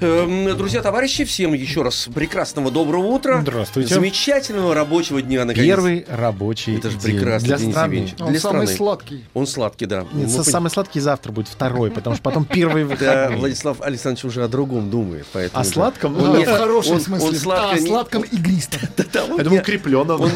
Друзья, товарищи, всем еще раз прекрасного доброго утра. Здравствуйте. Замечательного рабочего дня, наконец. Первый рабочий Это же день. прекрасно, Для Денис страны. Евгеньевич. Он Для самый страны. сладкий. Он сладкий, да. Нет, Мы пон- самый сладкий завтра будет второй, потому что потом первый Да, выходной. Владислав Александрович уже о другом думает. Поэтому О да. сладком? Он Ну, в хорошем он- смысле. Он сладко а, не- сладком игристом. Да, он Я думал, не- укрепленным. он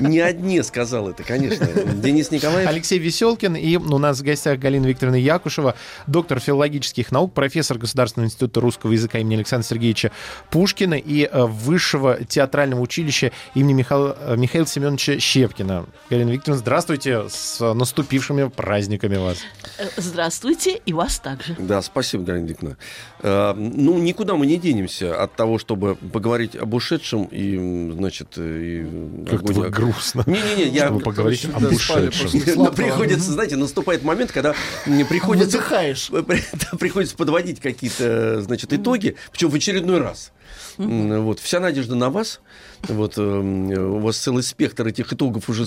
не о дне сказал это, конечно. Денис Николаев. Алексей Веселкин и у нас в гостях Галина Викторовна Якушева, доктор филологических наук, профессор Государственного института русского языка имени Александра Сергеевича Пушкина и э, Высшего театрального училища имени Михаила, э, Михаила Семеновича Щепкина. Галина Викторовна, здравствуйте, с наступившими праздниками вас. Э, Здравствуйте, и вас также. Да, спасибо, Галина Викторовна. Э, Ну, никуда мы не денемся от того, чтобы поговорить об ушедшем и, значит, э, и... Как-то огонь- грустно. Не-не-не, я... Чтобы поговорить об ушедшем. приходится, знаете, наступает момент, когда приходится... Выдыхаешь. Приходится подводить какие-то, значит, итоги, причем в очередной раз. Вот, вся надежда на вас. Вот, эм, у вас целый спектр этих итогов уже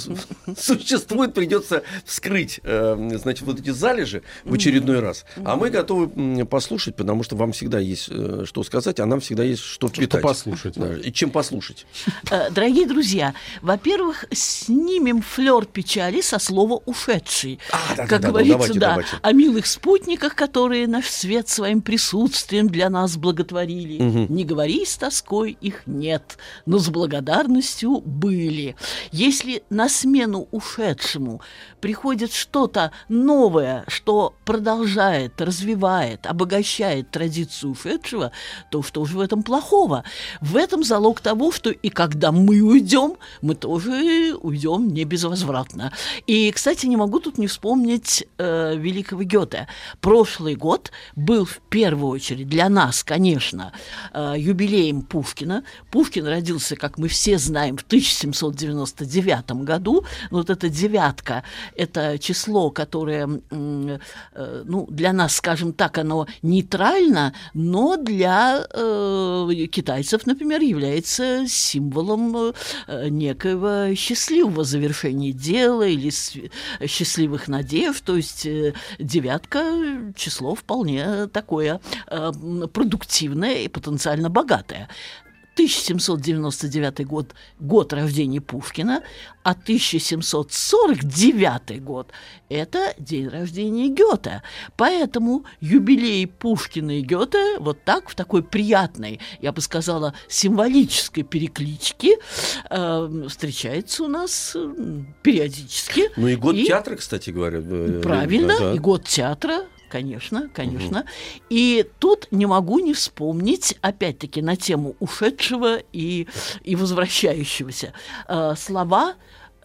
существует, придется вскрыть, эм, значит, вот эти залежи в очередной раз. А мы готовы послушать, потому что вам всегда есть э, что сказать, а нам всегда есть что впитать. послушать. Да, и чем послушать. Э, Дорогие друзья, во-первых, снимем флер печали со слова «ушедший». А, да, да, как да, да, говорится, давайте, да, давайте. о милых спутниках, которые наш свет своим присутствием для нас благотворили. Мгм. Не говори с тоской, их нет, но с благодарностью были. Если на смену ушедшему приходит что-то новое, что продолжает, развивает, обогащает традицию ушедшего, то что же в этом плохого? В этом залог того, что и когда мы уйдем, мы тоже уйдем не безвозвратно. И, кстати, не могу тут не вспомнить э, великого Гёте. Прошлый год был в первую очередь для нас, конечно, э, юбилеем Пушкина. Пушкин родился, как мы все знаем, в 1799 году. Но вот эта девятка – это число, которое, э, ну, для нас, скажем так, оно нейтрально, но для э, китайцев, например, является символом э, некоего счастливого завершения дела или счастливых надежд. То есть э, девятка – число вполне такое э, продуктивное и потенциально богатое. 1799 год – год рождения Пушкина, а 1749 год – это день рождения Гёте. Поэтому юбилей Пушкина и Гёте вот так, в такой приятной, я бы сказала, символической перекличке э, встречается у нас периодически. Ну и год И- театра, кстати говоря. э, Правильно, да. и год театра, конечно, конечно. И тут не могу не вспомнить, опять-таки, на тему ушедшего и, и возвращающегося. э, слова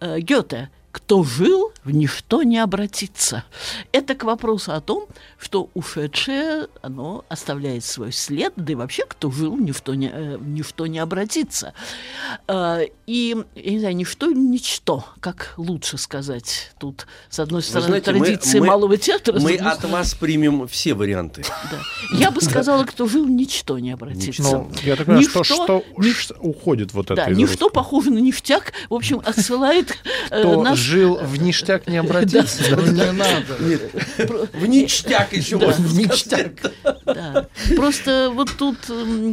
э, Гёте кто жил, в ничто не обратится. Это к вопросу о том, что ушедшее, оно оставляет свой след, да и вообще, кто жил, ни в то не, э, ни в то не обратится. Э, И, я не знаю, ничто или ничто, как лучше сказать тут, с одной стороны, знаете, традиции мы- малого театра, Мы от вас примем все варианты. да. Я бы сказала, кто жил, ничто не обратится. Ну, я так понимаю, что, Ничто- что ни- ш- уходит вот это да, из ничто русского? похоже на ништяк, в общем, отсылает э, нас... жил в ништяк не обратиться? да? Не надо. В ништяк еще Да, можно в ништяк. Да. Просто вот тут... м,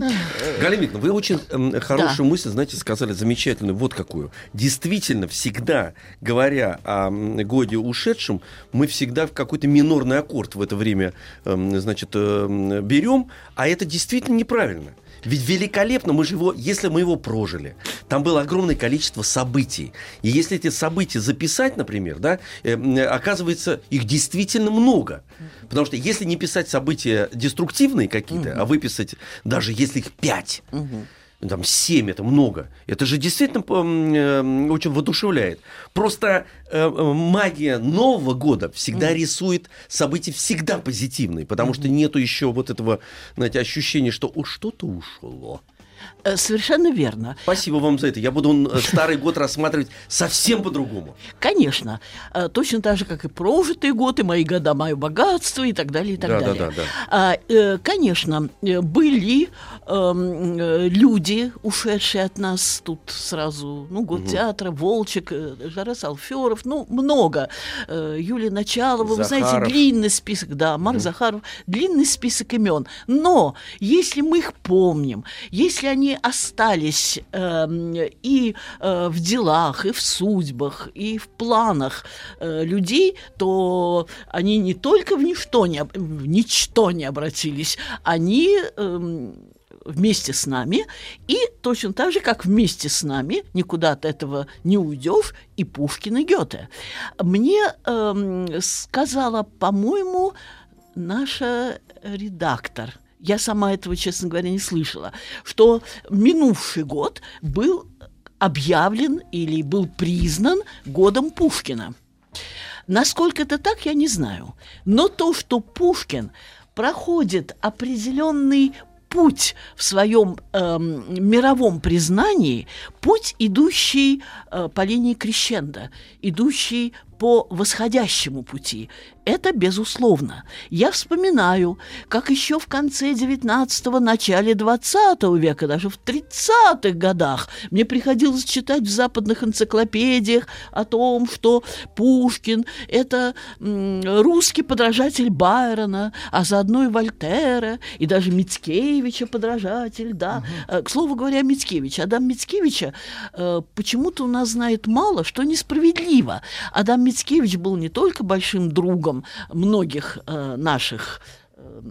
Галина Викторовна, вы очень эм, хорошую мысль, знаете, сказали замечательную, вот какую. Действительно, всегда, говоря о годе ушедшем, мы всегда в какой-то минорный аккорд в это время, эм, значит, эм, берем, а это действительно неправильно. Ведь великолепно, мы же его, если мы его прожили, там было огромное количество событий. И если эти события записать, например, да, э, оказывается, их действительно много. Потому что если не писать события деструктивные какие-то, а выписать, даже если их пять, ну, там 7 это много. Это же действительно м, э, очень воодушевляет. Просто э, э, магия Нового года всегда рисует события всегда позитивные, потому что нету еще вот этого, знаете, ощущения, что «О, что-то ушло. Э, Совершенно верно. Спасибо вам за это. Я буду э, старый год рассматривать совсем по-другому. Конечно. Э, Точно так же, как и прожитый год, и мои года, мое богатство, и так далее, и так Да, да, далее. да, да. А, э, Конечно, были эм, люди, ушедшие от нас тут сразу, ну, год театра, Волчек, э, Жарес Алферов, ну, много. Юлия Началова, вы знаете, Захаров. длинный список, да, Марк Захаров, длинный список имен. Но если мы их помним, если они остались эм, и э, в делах, и в судьбах, и в планах э, людей, то они не только в ничто не, в ничто не обратились, они эм, вместе с нами, и точно так же, как вместе с нами, никуда от этого не уйдешь, и Пушкин, и Гёте. Мне эм, сказала, по-моему, наша редактор, я сама этого, честно говоря, не слышала, что минувший год был объявлен или был признан годом Пушкина. Насколько это так, я не знаю. Но то, что Пушкин проходит определенный путь в своем эм, мировом признании, путь, идущий э, по линии крещенда, идущий по восходящему пути. Это безусловно. Я вспоминаю, как еще в конце 19-го, начале 20 века, даже в 30-х годах мне приходилось читать в западных энциклопедиях о том, что Пушкин – это русский подражатель Байрона, а заодно и Вольтера, и даже Мицкевича подражатель, да. Э, К слову говоря, Мицкевич. Адам Мицкевича э, почему-то у нас знает мало, что несправедливо. Адам Мицкевич был не только большим другом многих э, наших э,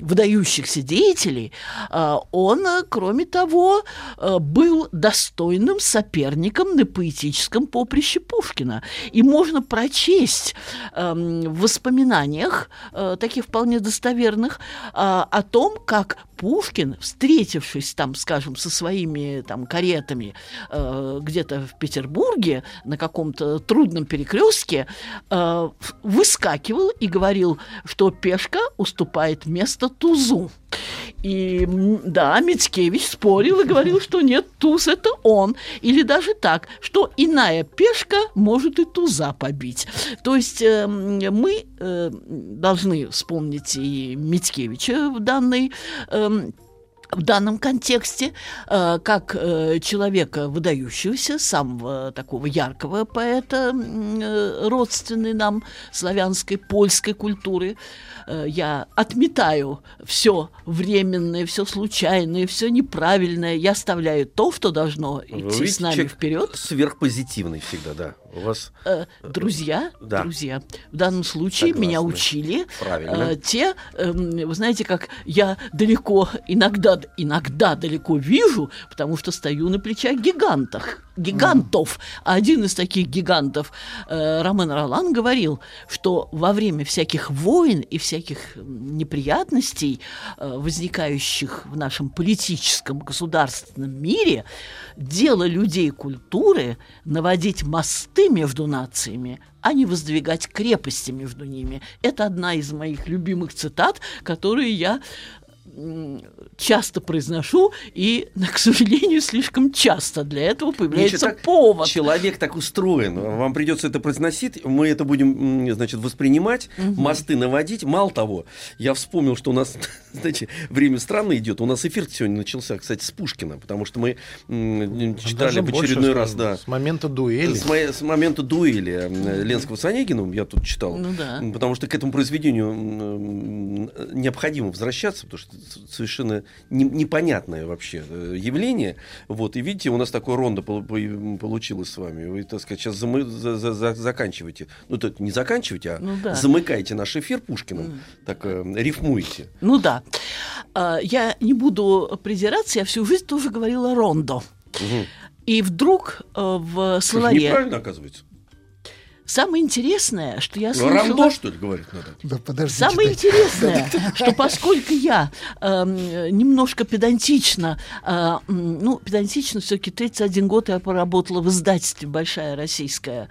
выдающихся деятелей, а, он, э, кроме того, э, был достойным соперником на поэтическом поприще Пушкина. И можно прочесть эм, в воспоминаниях, э, таких вполне достоверных, о том, как Пушкин, встретившись там, скажем, со своими там каретами э, где-то в Петербурге на каком-то трудном перекрестке, э, выскакивал и говорил, что пешка уступает место тузу. И да, Мицкевич спорил и говорил, что нет, туз это он. Или даже так, что иная пешка может и туза побить. То есть э, мы э, должны вспомнить и Мицкевича в данной эм, в данном контексте, э, как э, человека выдающегося, самого такого яркого поэта, э, родственной нам славянской, польской культуры, э, я отметаю все временное, все случайное, все неправильное. Я оставляю то, что должно Вы идти с видите, нами человек вперед. Сверхпозитивный всегда, да. У вас Э, друзья, Да. друзья, в данном случае меня Согласны. учили Правильно. э, те, эм, вы знаете, как я далеко, иногда, иногда далеко вижу, потому что стою на плечах гигантах, гигантов. А один из таких гигантов, э, Ромен Ролан, говорил, что во время всяких войн и всяких неприятностей, э, возникающих в нашем политическом государственном мире, дело людей культуры наводить мосты между нациями, а не воздвигать крепости между ними. Это одна из моих любимых цитат, которые я часто произношу, и, к сожалению, слишком часто для этого появляется Значит, так повод. Человек так устроен. Вам придется это произносить. Мы это будем, значит, воспринимать, мосты наводить. Мало того, я вспомнил, что у нас, знаете, время странно идет. У нас эфир сегодня начался, кстати, с Пушкина, потому что мы читали Даже в очередной раз, да. С момента дуэли. С, с момента дуэли Ленского с Онегиным я тут читал. Ну да. Потому что к этому произведению необходимо возвращаться, потому что совершенно не- непонятное вообще э, явление. Вот, и видите, у нас такое рондо пол- по- получилось с вами. Вы, так сказать, сейчас замы- за- за- за- заканчиваете. Ну, то не заканчивайте, а Ну да. замыкаете наш эфир Пушкиным. Так э, рифмуете. Ну да. А, Я не буду придираться, я всю жизнь тоже говорила рондо. Мгм. И вдруг э, в словаре... неправильно, оказывается. Самое интересное, что я Ну, слышала... Рамдо, что ли, говорить надо? Да, подожди. Самое читай. интересное, что поскольку я эм, немножко педантично, э, ну, педантично все-таки 31 год я поработала в издательстве «Большая российская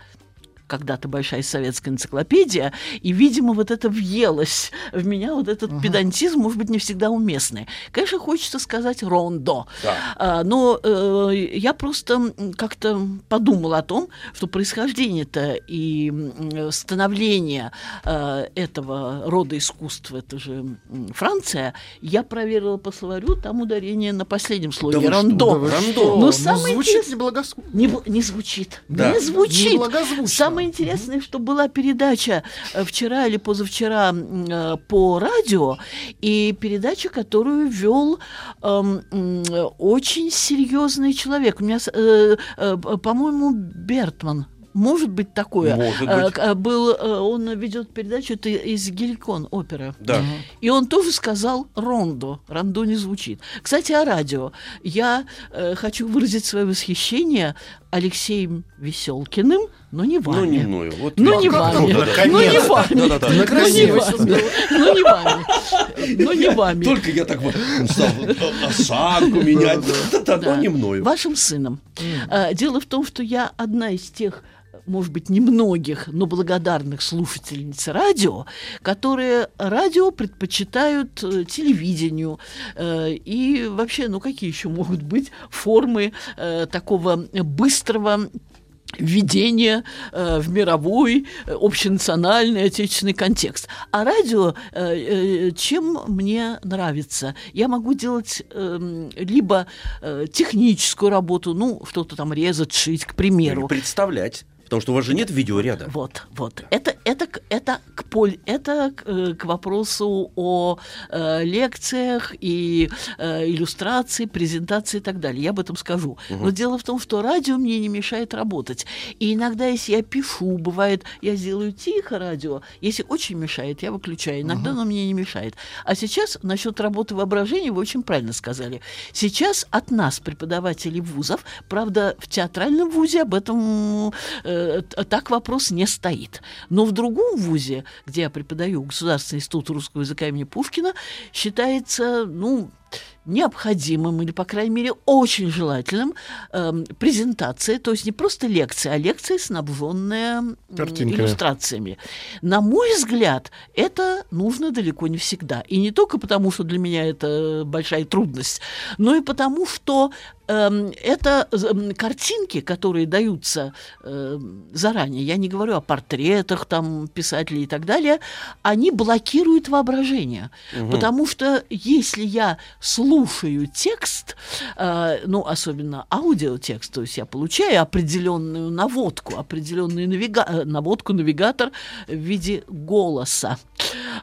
когда-то большая советская энциклопедия, и, видимо, вот это въелось в меня, вот этот uh-huh. педантизм, может быть, не всегда уместный. Конечно, хочется сказать рондо, да. а, но э, я просто как-то подумала о том, что происхождение-то и становление э, этого рода искусства, это же Франция, я проверила по словарю, там ударение на последнем слое, да рондо. Да рондо. Но, но самое звучит интересное... Неблагоск... Не, не звучит. Да. Не звучит. Неблагозвучно. Самое интересное, что была передача э, вчера или позавчера э, по радио, и передача, которую вел э, э, очень серьезный человек. У меня, э, по-моему, Бертман может быть такое. Может быть. Был, он ведет передачу это из Геликон опера. Да. И он тоже сказал рондо. Рондо не звучит. Кстати, о радио. Я хочу выразить свое восхищение Алексеем Веселкиным, но не вами. Ну, не мною. Вот ну, не вами. Ну, не вами. Ну, не вами. Ну, не вами. Ну, не вами. Только я так вот стал осанку менять, но не мною. Вашим сыном. А, Дело в том, что я одна из тех может быть, немногих, но благодарных слушательниц радио, которые радио предпочитают э, телевидению. Э, и вообще, ну какие еще могут быть формы э, такого быстрого введение э, в мировой, э, общенациональный, отечественный контекст. А радио э, чем мне нравится? Я могу делать э, либо техническую работу, ну, что-то там резать, шить, к примеру. Представлять. Потому что у вас же нет видеоряда. Вот, вот. Это, это, это, к, поль, это к, э, к вопросу о э, лекциях и э, иллюстрации, презентации и так далее. Я об этом скажу. Но дело в том, что радио мне не мешает работать. И иногда, если я пишу, бывает, я сделаю тихо радио. Если очень мешает, я выключаю. Иногда оно мне не мешает. А сейчас насчет работы воображения вы очень правильно сказали. Сейчас от нас, преподавателей вузов, правда, в театральном вузе об этом э, т- так вопрос не стоит. Но в другом вузе, где я преподаю, Государственный институт русского языка имени Пушкина, считается, ну, необходимым или, по крайней мере, очень желательным эм, презентация, то есть не просто лекция, а лекция, снабженная Картинками. иллюстрациями. На мой взгляд, это нужно далеко не всегда. И не только потому, что для меня это большая трудность, но и потому, что это эм, картинки, которые даются эм, заранее, я не говорю о портретах там писателей и так далее, они блокируют воображение. Потому что если я слушаю текст, э, ну, особенно аудиотекст, то есть я получаю определенную наводку, определенную навига- э, наводку, навигатор в виде голоса.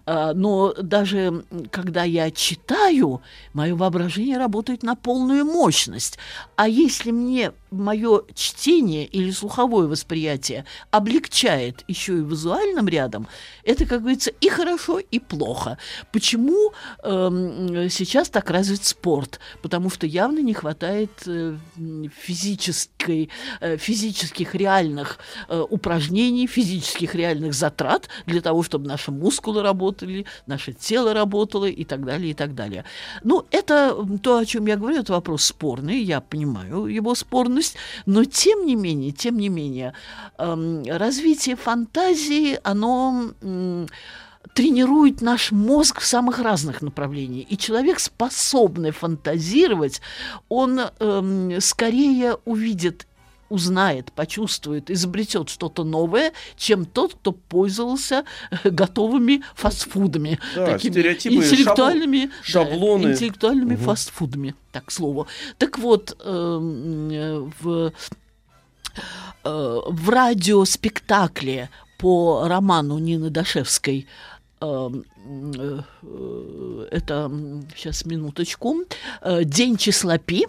Э, но даже когда я читаю, мое воображение работает на полную мощность. А если мне мое чтение или слуховое восприятие облегчает еще и визуальным рядом, это, как говорится, и хорошо, и плохо. Почему эм, сейчас так развит спорт? Потому что явно не хватает э, физической, э, физических реальных э, упражнений, физических реальных затрат для того, чтобы наши мускулы работали, наше тело работало и так далее, и так далее. Ну, это то, о чем я говорю, это вопрос спорный, я понимаю его спорность, но тем не менее, тем не менее, эм, развитие фантазии, оно тренирует наш мозг в самых разных направлениях. И человек, способный фантазировать, он эм, скорее увидит узнает, почувствует, изобретет что-то новое, чем тот, кто пользовался э, готовыми фастфудами. Да, стереотипы, интеллектуальными, да, шаблоны. интеллектуальными фастфудами, так к слову. Так вот, эм, э, в, э, в радиоспектакле по роману Нины Дашевской эм, э, э, это сейчас минуточку э, День числа пи.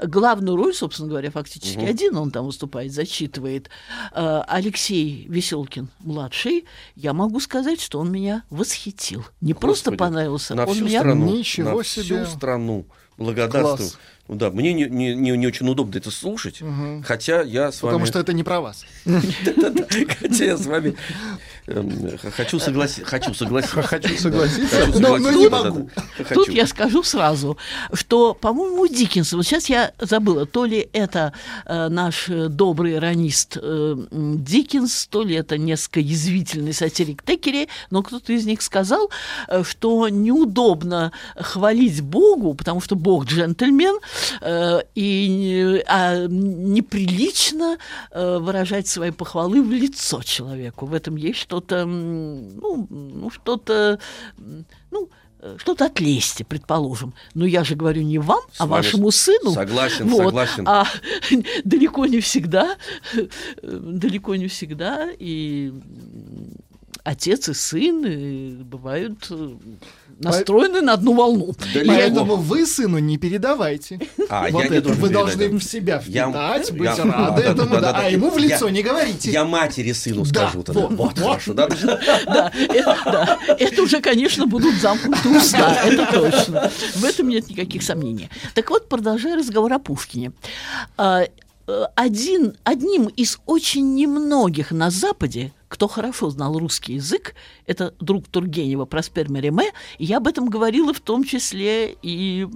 Главную роль, собственно говоря, фактически один он там выступает, зачитывает. Э, Алексей Веселкин младший. Я могу сказать, что он меня восхитил. Не просто Господи, понравился, На он всю меня страну. Ничего на себе. всю страну. Благодарствую. Класс. Да, мне не, не, не, не очень удобно это слушать, Мгм. хотя я с вами... Потому что это не про вас. Хотя я с вами эм, хочу согласиться. Хочу согласиться. Хочу согласиться. Хочу Но- но не согласиться, могу. да-да-да. Тут Хочу. я скажу сразу, что, по-моему, Диккенс, вот сейчас я забыла, то ли это э, наш э, добрый иранист э, Диккенс, то ли это несколько язвительный сатирик Текери, но кто-то из них сказал, э, что неудобно хвалить Богу, потому что Бог джентльмен, э, и а неприлично э, выражать свои похвалы в лицо человеку. В этом есть что-то, ну, ну, что-то, ну, что-то от лести, предположим. Но я же говорю не вам, С а вашему сыну. Согласен, Вот. согласен. А далеко не всегда, далеко не всегда и отец и сын э, бывают э, настроены на одну волну. Поэтому вы сыну не передавайте. А, Вот я не это должен вы передать, должны в себя Я- впитать, быть я- рады да, этому, да, да, да, а ему в лицо Я- не говорите. Я матери сыну Да, скажу тогда. вот, Вот, вот. хорошо, да? Да, это, да, это уже, конечно, будут замкнуты уста, это точно. В этом нет никаких сомнений. Так вот, продолжая разговор о Пушкине. Один, одним из очень немногих на Западе, кто хорошо знал русский язык, это друг Тургенева Проспер Мериме, и я об этом говорила в том числе и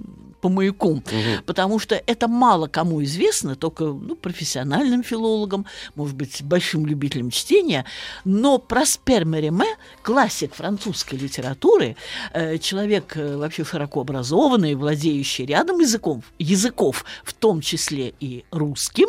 по маяку, потому что это мало кому известно, только ну, профессиональным филологам, может быть, большим любителям чтения, но Проспер Мериме, классик французской литературы, э, человек э, вообще широко образованный, владеющий рядом языков, языков, в том числе и русским,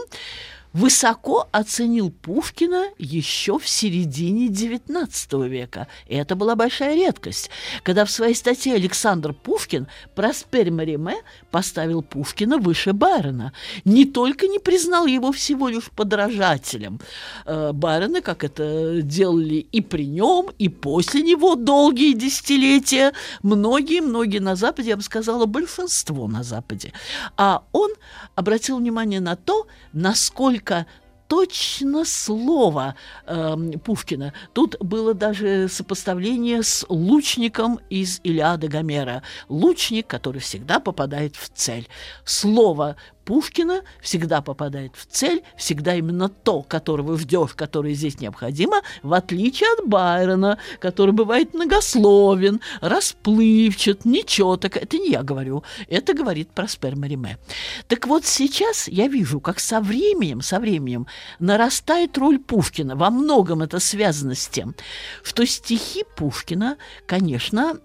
высоко оценил Пушкина еще в середине XIX века. И это была большая редкость, когда в своей статье Александр Пушкин Проспер Мариме поставил Пушкина выше Байрона. Не только не признал его всего лишь подражателем э, Байрона, как это делали и при нем, и после него долгие десятилетия, многие-многие на Западе, я бы сказала, большинство на Западе. А он обратил внимание на то, насколько точно слово эм, Пушкина. Тут было даже сопоставление с лучником из Илиады Гомера. Лучник, который всегда попадает в цель. Слово Пушкина всегда попадает в цель, всегда именно то, которого ждешь, которое здесь необходимо, в отличие от Байрона, который бывает многословен, расплывчат, нечеток. Это не я говорю, это говорит Проспер Мариме. Так вот сейчас я вижу, как со временем, со временем нарастает роль Пушкина. Во многом это связано с тем, что стихи Пушкина, конечно,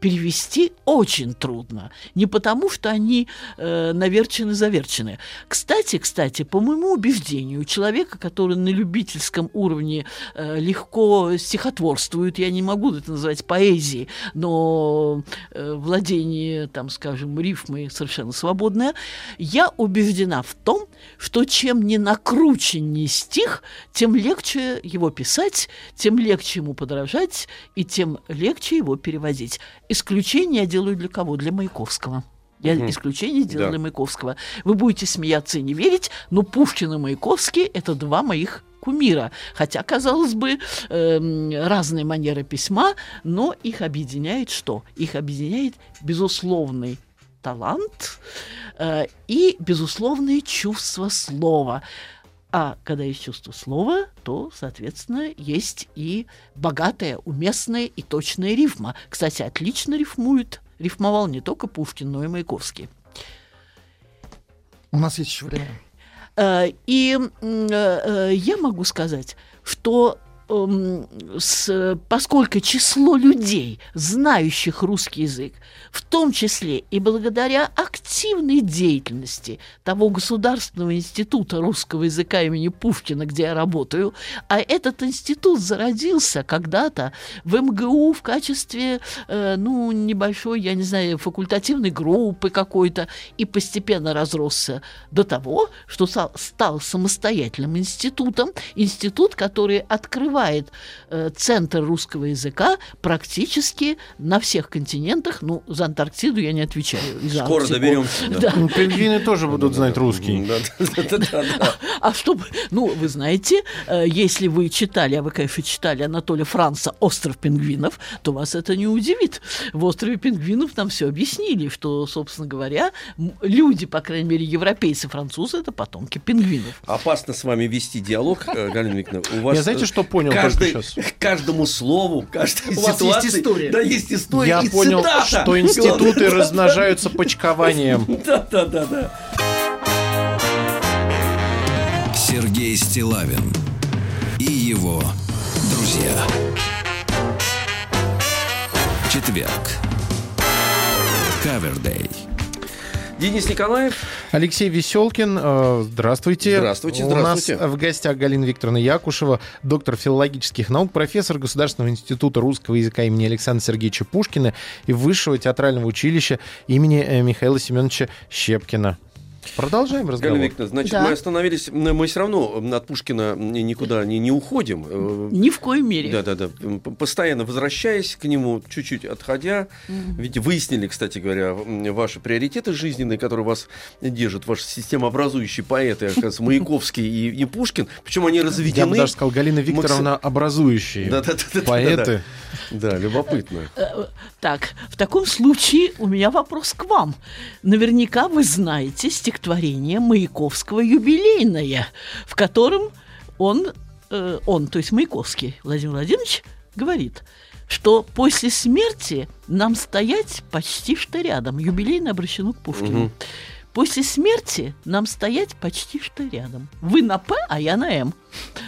перевести очень трудно. Не потому, что они э, наверчены, заверчены. Кстати, кстати, по моему убеждению, человека, который на любительском уровне э, легко стихотворствует, я не могу это называть поэзией, но э, владение, там, скажем, рифмой совершенно свободное, я убеждена в том, что чем не накрученнее стих, тем легче его писать, тем легче ему подражать, и тем легче его переводить. Исключение я делаю для кого? Для Маяковского. Я Мгм. исключение сделала Да. для Маяковского. Вы будете смеяться и не верить, но Пушкин и Маяковский – это два моих кумира. Хотя, казалось бы, эм, разные манеры письма, но их объединяет что? Их объединяет безусловный талант э, и безусловное чувство слова. А когда есть чувство слова, то, соответственно, есть и богатая, уместная и точная рифма. Кстати, отлично рифмует. Рифмовал не только Пушкин, но и Маяковский. У нас есть еще время. Э, И э, э, я могу сказать, что с- поскольку число людей, знающих русский язык, в том числе и благодаря активной деятельности того Государственного института русского языка имени Пушкина, где я работаю, а этот институт зародился когда-то в МГУ в качестве, э, ну, небольшой, я не знаю, факультативной группы какой-то, и постепенно разросся до того, что стал самостоятельным институтом, институт, который открывал открывает э, центр русского языка практически на всех континентах. Ну, за Антарктиду я не отвечаю. за Скоро Арктику. доберемся. да. Да. Ну, Пингвины тоже будут знать русский. А чтобы, ну, вы знаете, э, если вы читали, а вы, конечно, читали Анатолия Франца «Остров пингвинов», то вас это не удивит. В «Острове пингвинов» нам все объяснили, что, собственно говоря, люди, по крайней мере, европейцы, французы, это потомки пингвинов. Опасно с вами вести диалог, э, Галина Викторовна. У вас, Я знаете, э, что понял каждый- только сейчас? каждому слову, каждой У вас есть ситуации. история. Да, есть история Я и понял, цитата. что институты размножаются почкованием. Да, да, да, да. Сергей Стилавин и его друзья. Четверг. Кавердей. Денис Николаев. Алексей Веселкин, э, здравствуйте. Здравствуйте, У здравствуйте. нас в гостях Галина Викторовна Якушева, доктор филологических наук, профессор Государственного института русского языка имени Александра Сергеевича Пушкина и Высшего театрального училища имени э, Михаила Семеновича Щепкина. Продолжаем Галина разговор. Викторовна, значит, Да. мы остановились, мы все равно от Пушкина ни- никуда не, не уходим. Э, Ни в коей мере. Да, да, да. М, п- Постоянно возвращаясь к нему, чуть-чуть отходя. Ведь выяснили, кстати говоря, ваши приоритеты жизненные, которые вас держат, ваши системообразующие поэты, оказывается, Маяковский и, и Пушкин. Причем они Я бы разведены. даже сказал, Галина Макс- Викторовна образующие Да, да, да, да, да, поэты. Да, любопытно. Э, Так, в таком случае у меня вопрос к вам. Наверняка вы знаете стихотворение Маяковского «Юбилейное», в котором он, э, он, то есть Маяковский Владимир Владимирович, говорит, что после смерти нам стоять почти что рядом. Юбилейное обращено к Пушкину. Мгм. После смерти нам стоять почти что рядом. Вы на П, а я на М.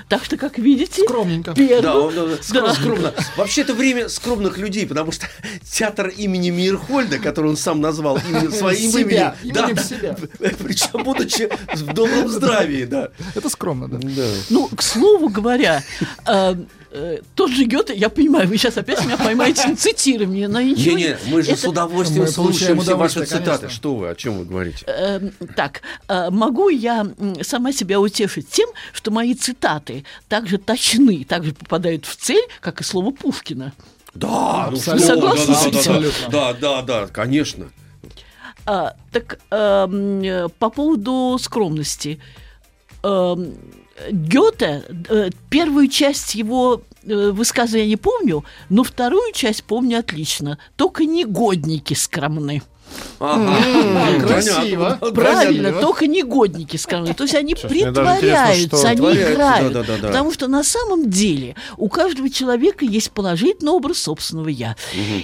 Так что, как видите, Скромненько. первым... Да, он, э, скро- Да. скромно. Вообще это время скромных людей, потому что театр имени Мейерхольда, который он сам назвал именем своим Себя, именем, именем да, себя. причем будучи в добром здравии, да. Это скромно, да. Да. Ну, к слову говоря, э, э, тот же Гёте, я понимаю, вы сейчас опять меня поймаете на цитирование, но ничего Не-не, мы же это- с удовольствием Мы слушаем все ваши цитаты. Что вы, о чем вы говорите? Эм, так, э, могу я сама себя утешить тем, что мои цитаты так же точны, так же попадают в цель, как и слово Пушкина. Да, ну Абсолютно. что, Согласны да, с этим? Да, да, да, конечно. А, так, эм, э, по поводу скромности. Эм, Гёте, э, первую часть его э, высказывания не помню, но вторую часть помню отлично. Только негодники скромны. Ага. Красиво. Правильно, только негодники скромны. То есть они притворяются, они играют. да, да, да, да. Потому что на самом деле у каждого человека есть положительный образ собственного я.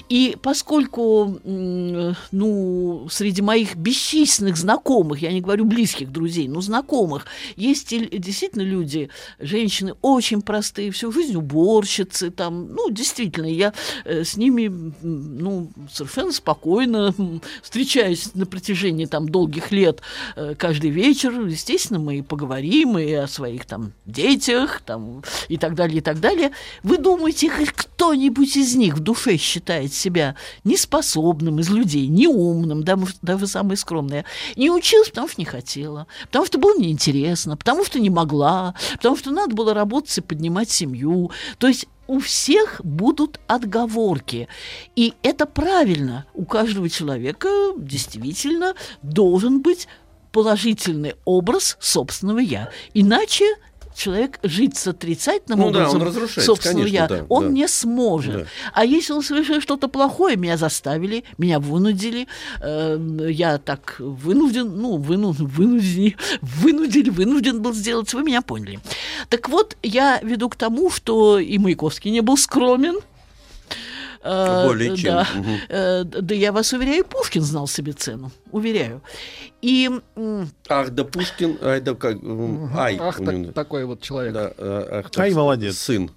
И поскольку, ну, среди моих бесчисленных знакомых, я не говорю близких друзей, но знакомых, есть действительно люди, женщины очень простые, всю жизнь уборщицы, там, ну, действительно, я э, с ними, ну, совершенно спокойно встречаюсь на протяжении там долгих лет э, каждый вечер. Естественно, мы и поговорим и о своих там детях, там, и так далее, и так далее. Вы думаете, кто-нибудь из них в душе считает себя неспособным из людей, неумным, да, может, даже самые скромные, не училась, потому что не хотела, потому что было неинтересно, потому что не могла, потому что надо было работать и поднимать семью. То есть у всех будут отговорки. И это правильно. У каждого человека действительно должен быть положительный образ собственного «я». Иначе человек жить с отрицательным Ну да, он образом собственного конечно, «я», да, он да. не сможет. Да. А если он совершил что-то плохое, меня заставили, меня вынудили, э, я так вынужден, ну, выну, вынудили, вынудили, вынужден был сделать, вы меня поняли. Так вот, я веду к тому, что и Маяковский не был скромен, Э, Более чем. Да. Мгм. Э, да я вас уверяю, Пушкин знал себе цену, уверяю. И Ах, да Пушкин, ай, да как, ай. Ах, так- него- такой вот человек. Да, э, ах, Ай, молодец. Сын.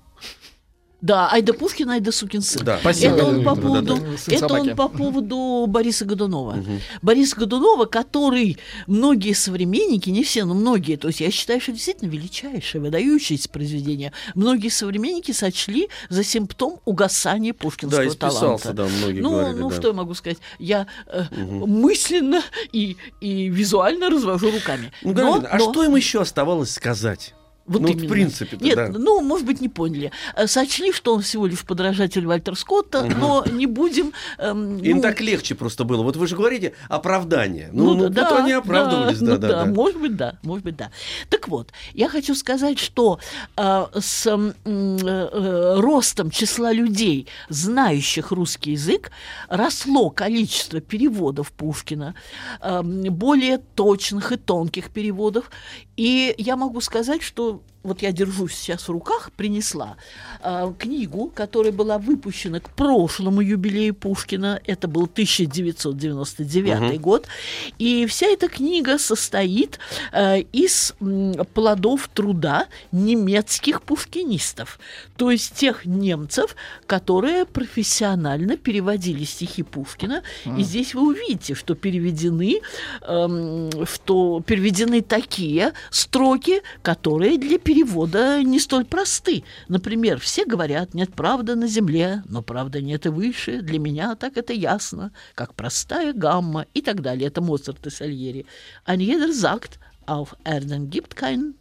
Да, Айда Пушкин, Айда сукин сын. Да. Спасибо, Это он по поводу, да. Сын это он по поводу Бориса Годунова. Бориса Годунова, который многие современники, не все, но многие, то есть я считаю, что действительно величайшее, выдающееся произведение, многие современники сочли за симптом угасания пушкинского Да, исписался, таланта. да, многие ну, говорили, ну да. что я могу сказать? Я э, мысленно и, и визуально развожу руками. Ну, Но- Галина, а но- что им еще оставалось сказать? Вот Ну, именно. в принципе-то, Нет, да. ну, может быть, не поняли. Э, Сочли, что он всего лишь подражатель Вальтер Скотта, но не будем... эм, Им ну, так легче просто было. Вот вы же говорите оправдание. Ну, Ну, ну, да, вот они оправдывались, да, ну да, да. Может быть, да, может быть, да. Так вот, я хочу сказать, что э, с э, э, ростом числа людей, знающих русский язык, росло количество переводов Пушкина, э, более точных и тонких переводов. И я могу сказать, что вот я держу сейчас в руках, принесла э, книгу, которая была выпущена к прошлому юбилею Пушкина. Это был 1999 год. И вся эта книга состоит э, из м, плодов труда немецких пушкинистов. То есть тех немцев, которые профессионально переводили стихи Пушкина. И здесь вы увидите, что переведены, эм, что переведены такие строки, которые для перевода не столь просты. Например, все говорят, нет правды на земле, но правда нет и выше. Для меня так это ясно, как простая гамма и так далее. Это Моцарт и Сальери. Ein jeder sagt, auf Erden gibt kein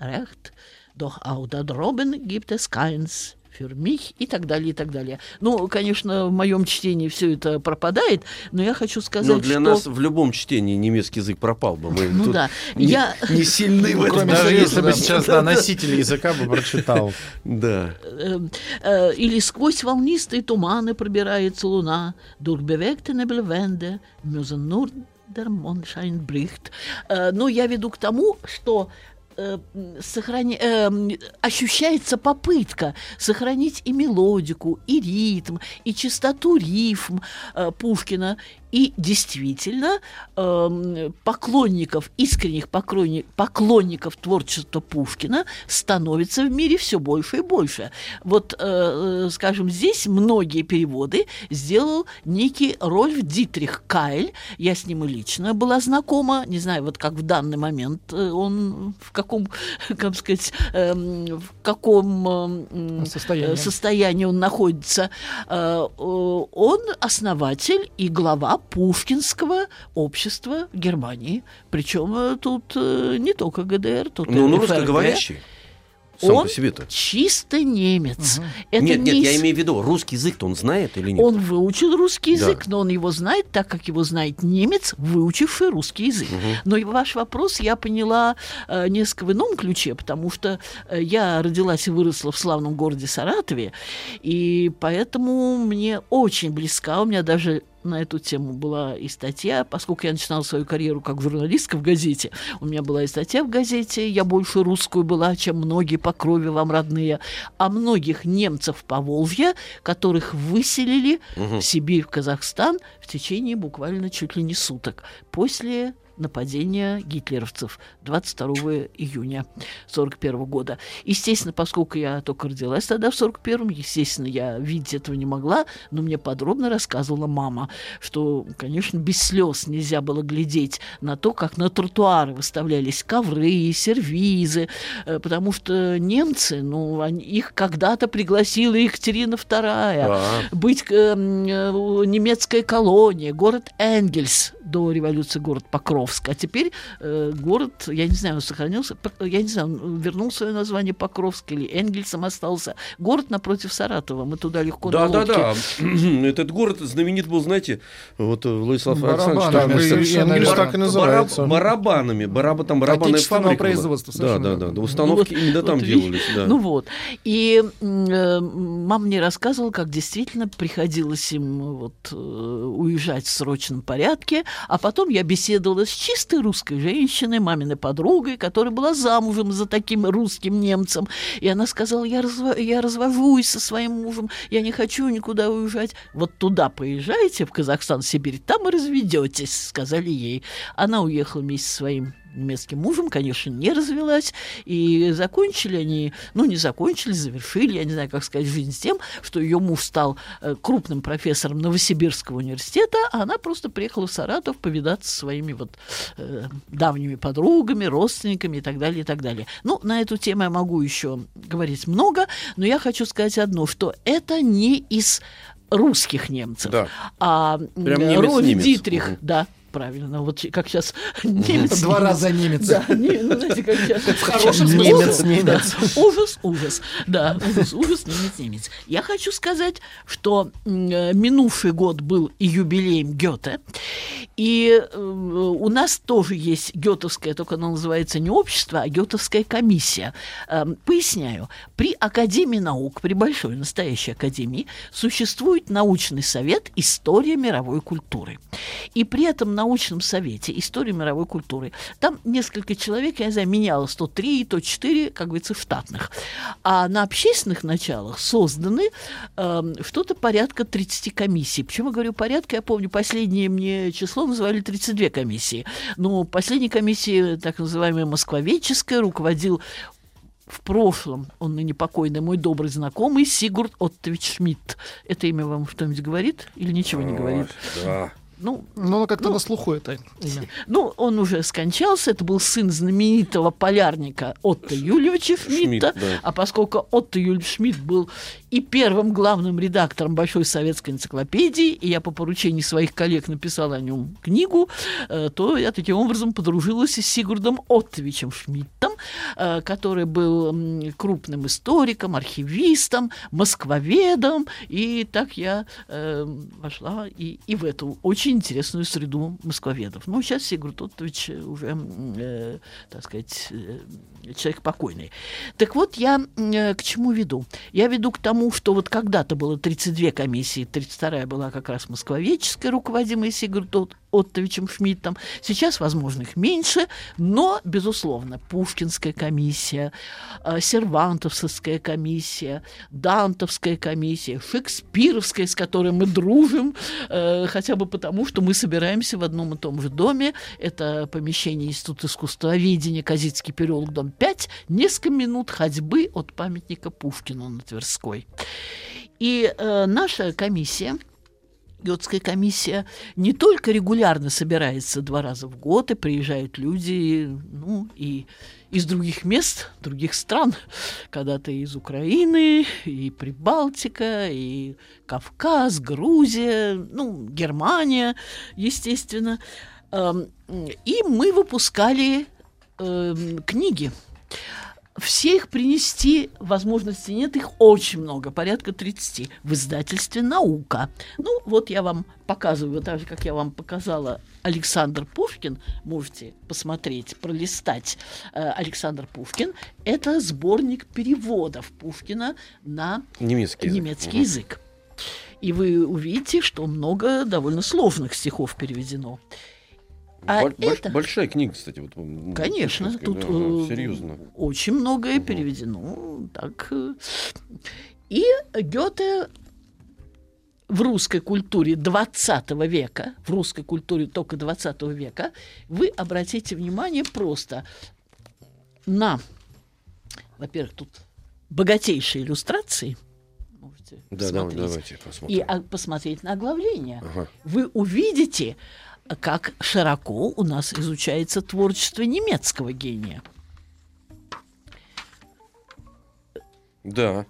Recht, doch auch da droben gibt es keins. Für mich и так далее, и так далее. Ну, конечно, в моем чтении все это пропадает, но я хочу сказать, Но для что... нас в любом чтении немецкий язык пропал бы. Мы Ну да, не, я- не сильны в Ну, этом. Даже если бы сейчас да, носитель языка бы прочитал. Да. э, э, или сквозь волнистые туманы пробирается луна, durch bewegte Nebelwände müssen nur der Mondschein bricht. Э, но я веду к тому, что э, э, ощущается попытка сохранить и мелодику, и ритм, и чистоту рифм э, Пушкина. И действительно, эм, поклонников, искренних поклонни- поклонников творчества Пушкина становится в мире все больше и больше. Вот, э, э, скажем, здесь многие переводы сделал некий Рольф Дитрих Кайль. Я с ним и лично была знакома. Не знаю, вот как в данный момент э, он в каком, как сказать, эм, в каком эм, Состоянии. состоянии он находится. Он основатель и глава Пушкинского общества Германии. Причем э, тут э, не только ГДР, тут Ну, и ну русскоговорящий. Сам Он по себе-то. чисто немец. Это Нет, нет, не я из- имею в виду, русский язык-то он знает или нет? Он выучил русский Да. язык, но он его знает так, как его знает немец, выучивший русский язык. Но и ваш вопрос я поняла э, несколько в ином ключе, потому что э, я родилась и выросла в славном городе Саратове, и поэтому мне очень близка, у меня даже на эту тему была и статья, поскольку я начинала свою карьеру как журналистка в газете. У меня была и статья в газете, я больше русскую была, чем многие по крови вам родные, о многих немцев по Волжье, которых выселили в Сибирь, в Казахстан в течение буквально чуть ли не суток после нападения гитлеровцев 22 июня 41 года. Естественно, поскольку я только родилась тогда в 41-м, естественно, я видеть этого не могла, но мне подробно рассказывала мама, что, конечно, без слез нельзя было глядеть на то, как на тротуары выставлялись ковры, сервизы, э, потому что немцы, ну, они- их когда-то пригласила Екатерина II, А. быть э, м, э, немецкая колония, город Энгельс, до революции город Покровск, а теперь э, город, я не знаю, он сохранился, я не знаю, вернул свое название Покровск или Энгельсом остался. Город напротив Саратова, мы туда легко Да, на да, лодке. да. Этот город знаменит был, знаете, вот э, Владислав Барабанами. Александрович. Совершенно Энгельс так и называется. бараб- барабанами, бараба, там барабанная фабрика. производства, Да, да, да, да. Установки Ну вот- именно там вот делались, да. Ну вот. И э, мама мне рассказывала, как действительно приходилось им вот, э, уезжать в срочном порядке. А потом я беседовала с чистой русской женщиной, маминой подругой, которая была замужем за таким русским немцем. И она сказала, я, разво- я развожусь со своим мужем, я не хочу никуда уезжать. Вот туда поезжайте, в Казахстан, Сибирь, там и разведетесь, сказали ей. Она уехала вместе со своим немецким мужем, конечно, не развелась. И закончили они, ну, не закончили, завершили, я не знаю, как сказать, жизнь с тем, что ее муж стал э, крупным профессором Новосибирского университета, а она просто приехала в Саратов повидаться со своими вот э, давними подругами, родственниками и так далее, и так далее. Ну, на эту тему я могу еще говорить много, но я хочу сказать одно, что это не из русских немцев, Да. а Прям э, немец-немец. Рольф Дитрих, Мгм. да, правильно. Вот как сейчас немец. Два раза немец. Да, не- ну, знаете, как сейчас. В хорошем смысле. Немец, да. Ужас, ужас. Да, ужас, ужас, немец, немец. Я хочу сказать, что э, минувший год был и юбилеем Гёте, и э, у нас тоже есть гетовское, только оно называется не общество, а гетовская комиссия. Эм, Поясняю. При Академии наук, при большой настоящей академии, существует научный совет «История мировой культуры». И при этом научном совете «История мировой культуры» там несколько человек, я не знаю, менялось то три, то четыре, как говорится, штатных. А на общественных началах созданы эм, что-то порядка 30 комиссий. Почему я говорю порядка? Я помню, последнее мне число называли 32 комиссии. Но последней комиссией, так называемая Москвоведческая, руководил в прошлом, он ныне покойный, мой добрый знакомый Сигурд Оттович Шмидт. Это имя вам что-нибудь говорит или ничего не говорит? Да. Ну, Ну, оно как-то на слуху это имя. ну, он уже скончался, это был сын знаменитого полярника Отто Юльевича Шмидта, Шмидт, да. а поскольку Отто Юльевич Шмидт был и первым главным редактором Большой советской энциклопедии, и я по поручению своих коллег написала о нем книгу, э, то я таким образом подружилась с Сигурдом Оттовичем Шмидтом, э, который был крупным историком, архивистом, москвоведом, и так я э, вошла и, и в эту очень интересную среду москвоведов. Ну, сейчас Сигурд Оттович уже, так сказать, человек покойный. Так вот, я к чему веду? Я веду к тому, что вот когда-то было 32 комиссии, 32-я была как раз москвоведческая, руководимая Сигурдом Оттовичем Шмидтом. Сейчас, возможно, их меньше, но, безусловно, Пушкинская комиссия, э, Сервантовская комиссия, Дантовская комиссия, Шекспировская, с которой мы дружим, э, хотя бы потому, что мы собираемся в одном и том же доме. Это помещение Института искусствоведения, Казицкий переулок, дом 5, несколько минут ходьбы от памятника Пушкину на Тверской. И э, наша комиссия, Гетская комиссия не только регулярно собирается два раза в год, и приезжают люди, ну, и из других мест, других стран, когда-то из Украины, и Прибалтика, и Кавказ, Грузия, ну, Германия, естественно. Эм, И мы выпускали эм, книги. Все их принести возможности нет, их очень много, порядка 30 в издательстве «Наука». Ну, вот я вам показываю, так же, как я вам показала Александр Пушкин, можете посмотреть, пролистать. Э, Александр Пушкин – это сборник переводов Пушкина на Немецкий язык. немецкий язык. И вы увидите, что много довольно сложных стихов переведено. А Боль- это- Большая книга, кстати. Вот, Конечно, тут да, э, серьезно. очень многое Мгм. переведено. Так. э. И Гёте в русской культуре 20 века, в русской культуре только 20 века, вы обратите внимание просто на, во-первых, тут богатейшие иллюстрации. Можете Да, да, посмотреть. давайте посмотрим. И а, посмотреть на оглавление Ага. вы увидите, как широко у нас изучается творчество немецкого гения. Да.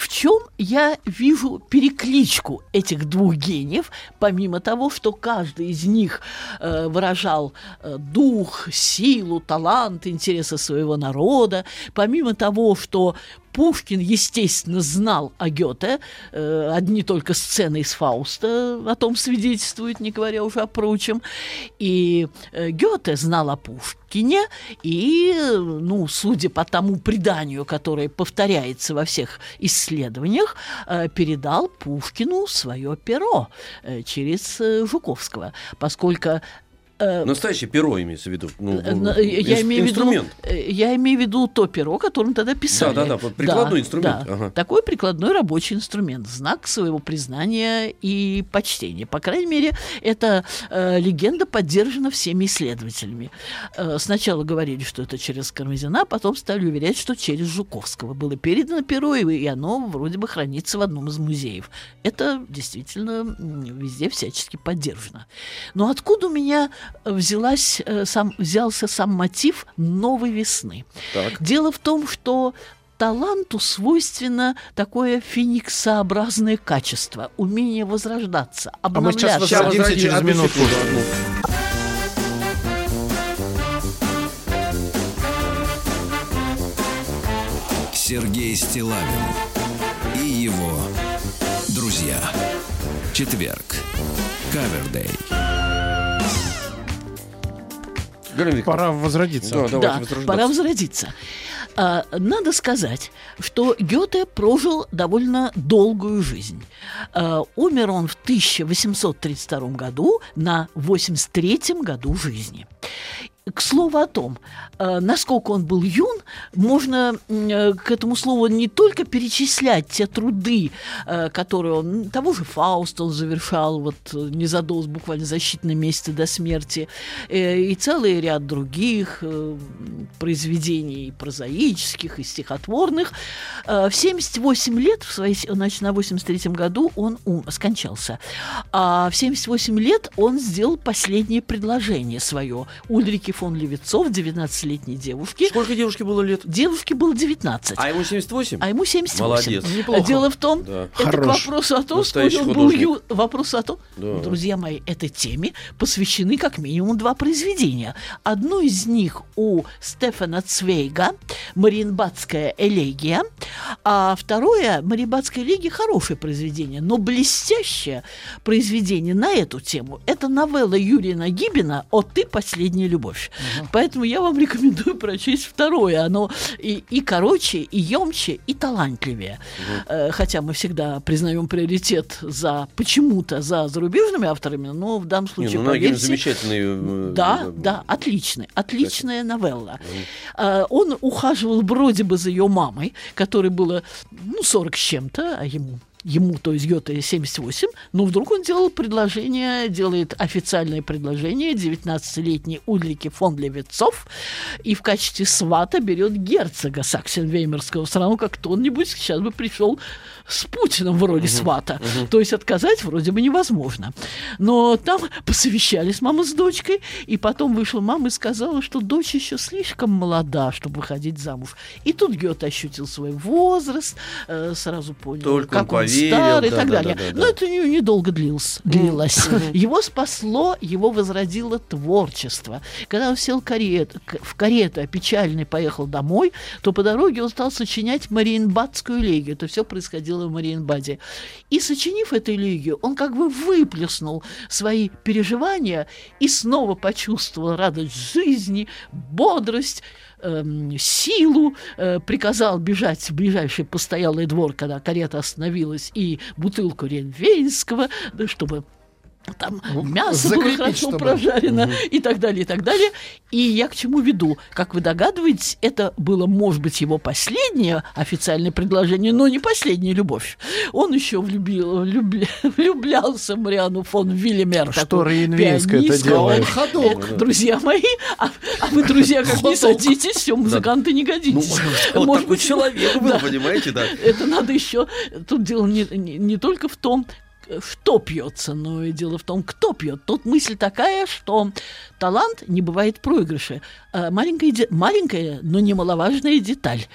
В чем я вижу перекличку этих двух гениев, помимо того, что каждый из них э, выражал э, дух, силу, талант, интересы своего народа, помимо того, что Пушкин, естественно, знал о Гёте, э, одни только сцены из Фауста о том свидетельствуют, не говоря уже о прочем, и э, Гёте знал о Пушкине, и, ну, судя по тому преданию, которое повторяется во всех исследованиях, э, передал Пушкину свое перо через Жуковского, поскольку Настоящее перо имеется в виду. Ну, Э, на- Я инс- имею в виду, инструмент. э, я имею в виду то перо, которым тогда писали. Да, да, да, прикладной инструмент, да. ага. Такой прикладной рабочий инструмент, знак своего признания и почтения. По крайней мере, эта э, легенда поддержана всеми исследователями. Э, сначала говорили, что это через Кармазина, потом стали уверять, что через Жуковского было передано перо, и, и оно вроде бы хранится в одном из музеев. Это действительно везде всячески поддержано. Но откуда у меня взялась, э, сам, взялся сам мотив новой весны? Так. Дело в том, что таланту свойственно такое фениксообразное качество, умение возрождаться, А мы сейчас обновляться. возродимся возродим, через минуту. Сергей Стилавин и его друзья. Четверг. Кавердей. Пора возродиться. Да, да, пора возродиться. А, надо сказать, что Гёте прожил довольно долгую жизнь. А, умер он в 1832 году на 83 году жизни. К слову о том, насколько он был юн, можно э, к этому слову не только перечислять те труды, э, которые он, того же Фауста он завершал вот э, незадолго, буквально за считанные месяцы до смерти, э, и целый ряд других э, произведений прозаических и стихотворных. Э, В 78 лет, в своей, значит, на 83 году он ум- скончался. А в 78 лет он сделал последнее предложение свое Ульрике фон Левицов, 19-летней девушке. Сколько девушке было лет? Девушке было 19. А ему 78? А ему 78. Молодец. Неплохо. Дело в том, Да. это Хорош. к вопросу о том, что Настоящий он был ю... вопрос о том, Да. друзья мои, этой теме посвящены как минимум два произведения. Одно из них у Стефана Цвейга «Мариенбадская элегия», а второе «Мариенбадская элегия» хорошее произведение, но блестящее произведение на эту тему. Это новелла Юрия Нагибина «О ты, последняя любовь». Поэтому я вам рекомендую прочесть второе. Оно и, и короче, и емче, и талантливее. Э, Хотя мы всегда признаем приоритет за почему-то за зарубежными авторами, но в данном Не, случае, ну, Нагин поверьте, замечательный. э, да, э, да, отличный, отличная новелла. А, Он ухаживал вроде бы за ее мамой, которой было, ну, 40 с чем-то, а ему ему, то есть Гёте, 78, но вдруг он делал предложение, делает официальное предложение 19-летней Ульрике фон Левицов и в качестве свата берет герцога Саксен-Веймерского, все равно как кто-нибудь сейчас бы пришел с Путиным в роли свата. То есть отказать вроде бы невозможно. Но там посовещались мама с дочкой, и потом вышла мама и сказала, что дочь еще слишком молода, чтобы выходить замуж. И тут Гёте ощутил свой возраст, э, сразу понял, Только он как он поверил, стар и да, так да, далее. да, да, Но да. это не- недолго длилось. длилось. Его спасло, его возродило творчество. Когда он сел карет, в карету, а печальный поехал домой, то по дороге он стал сочинять Мариенбадскую элегию. Это все происходило в Мариенбаде. И сочинив эту элегию, он как бы выплеснул свои переживания и снова почувствовал радость жизни, бодрость, эм, силу, э, приказал бежать в ближайший постоялый двор, когда карета остановилась, и бутылку ренвейнского, чтобы там мясо было хорошо чтобы. прожарено и так далее, и так далее. И я к чему веду? Как вы догадываетесь, это было, может быть, его последнее официальное предложение, но не последняя любовь. Он еще влюбил, влюбля- влюблялся в Мариану фон Вильямер. Что Рейнвейнская-то пианистку. делает? Ходок. Это, друзья мои, а, а вы, друзья, как не садитесь, все, музыканты не Ну, годитесь. Может быть, человек был, да. понимаете, да. Это надо еще... Тут дело не, не, не только в том, что пьется, но и дело в том, кто пьет. Тут мысль такая, что талант не бывает проигрыша. А Маленькая, маленькая, но немаловажная деталь.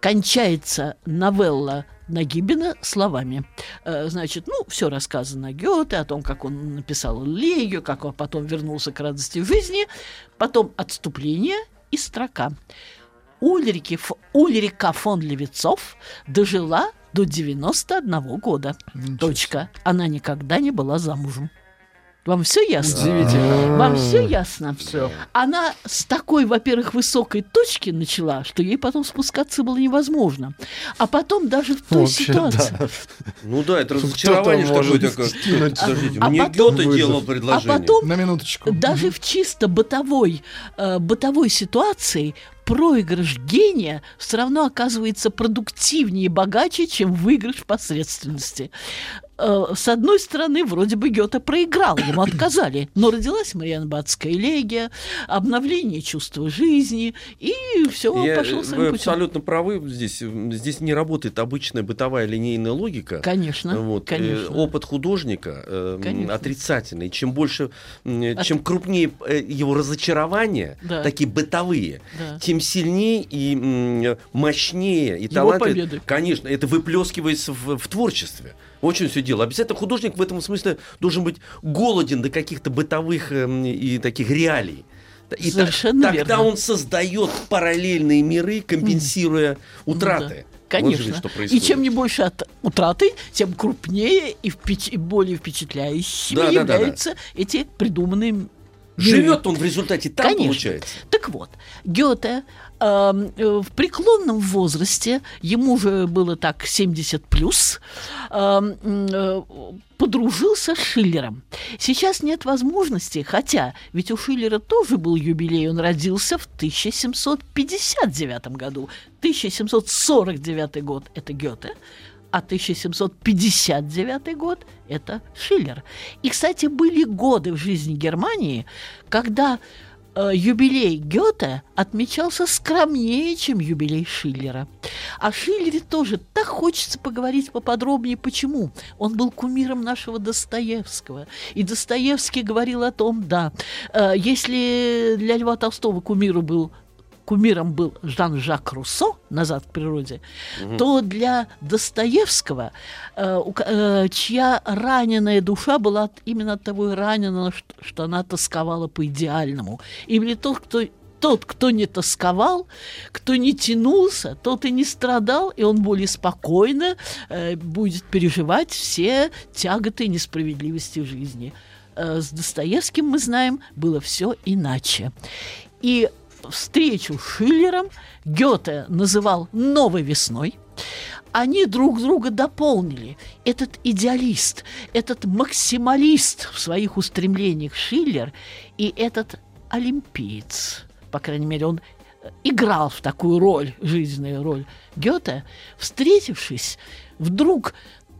Кончается новелла Нагибина словами. Э, Значит, ну, все рассказано Гёте, о том, как он написал Легию, как он потом вернулся к радости жизни, потом отступление и строка. Ульрике, Ф- Ульрика фон Левицов дожила до 91 года. Точка. Она никогда не была замужем. Вам все ясно? Удивительно. Вам все ясно? Все. Она с такой, во-первых, высокой точки начала, что ей потом спускаться было невозможно. А потом даже в той Вообще, ситуации. да. Ну да, это разочарование Кто-то как- скинуть. Подождите, А мне потом вызов. делал А предложение. потом На минуточку. даже в чисто бытовой, э, бытовой ситуации проигрыш гения все равно оказывается продуктивнее и богаче, чем выигрыш посредственности. Э, с одной стороны, вроде бы Гёте проиграл, ему отказали, но родилась Мариенбадская элегия, обновление чувства жизни, и все Я- пошло вы своим путем. абсолютно правы здесь. Здесь не работает обычная бытовая линейная логика. Конечно, Вот, э, конечно. опыт художника э, Конечно. отрицательный. Чем больше, От- чем крупнее э, его разочарования, Да. такие бытовые, Да. тем сильнее и мощнее и талантливее. Конечно, это выплескивается в, в творчестве. Очень все дело. Обязательно художник в этом смысле должен быть голоден до каких-то бытовых эм, и таких реалий. И Совершенно тогда верно. он создает параллельные миры, компенсируя утраты. Ну Да, Вот же Конечно. что и происходит. чем не больше от утраты, тем крупнее и, впеч- и более впечатляющими Да, да, да, да. являются эти придуманные. Живет он в результате там, Конечно. получается. Так вот, Гёте в преклонном возрасте, ему же было так 70 плюс, эм, э, подружился с Шиллером. Сейчас нет возможности, хотя ведь у Шиллера тоже был юбилей, он родился в 1759 году. 1749 год – это Гёте, а 1759 год – это Шиллер. И, кстати, были годы в жизни Германии, когда э, юбилей Гёте отмечался скромнее, чем юбилей Шиллера. О Шиллере тоже так хочется поговорить поподробнее. Почему? Он был кумиром нашего Достоевского. И Достоевский говорил о том, да, э, если для Льва Толстого кумиру был кумиром был Жан-Жак Руссо «Назад к природе», то для Достоевского, э, э, чья раненая душа была именно от того и ранена, что, что она тосковала по идеальному. Или тот, кто тот, кто не тосковал, кто не тянулся, тот и не страдал, и он более спокойно э, будет переживать все тяготы и несправедливости в жизни. Э, с Достоевским, мы знаем, было все иначе. И встречу с Шиллером Гёте называл «новой весной». Они друг друга дополнили. Этот идеалист, этот максималист в своих устремлениях Шиллер и этот олимпиец, по крайней мере, он э, играл в такую роль, жизненную роль Гёте, встретившись, вдруг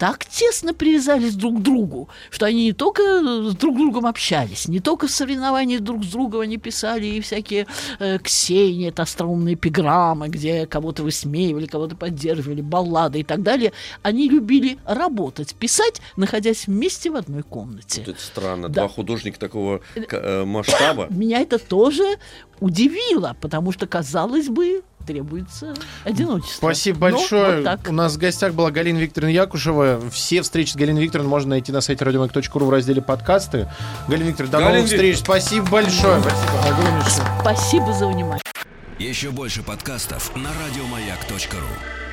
так тесно привязались друг к другу, что они не только с друг другом общались, не только в соревнованиях друг с другом они писали и всякие э, ксении, это остроумные эпиграммы, где кого-то высмеивали, кого-то поддерживали, баллады и так далее. Они любили работать, писать, находясь вместе в одной комнате. Вот это странно. Да. Два художника такого э, масштаба. Меня это тоже удивило, потому что, казалось бы, требуется одиночество. Спасибо Но большое. вот так. У нас в гостях была Галина Викторовна Якушева. Все встречи с Галиной Викторовной можно найти на сайте радиомаяк.ру в разделе подкасты. Галина Викторовна, до Галина новых встреч. Спасибо большое. Огромнейшее. Спасибо за внимание. Еще больше подкастов на радиомаяк.ру.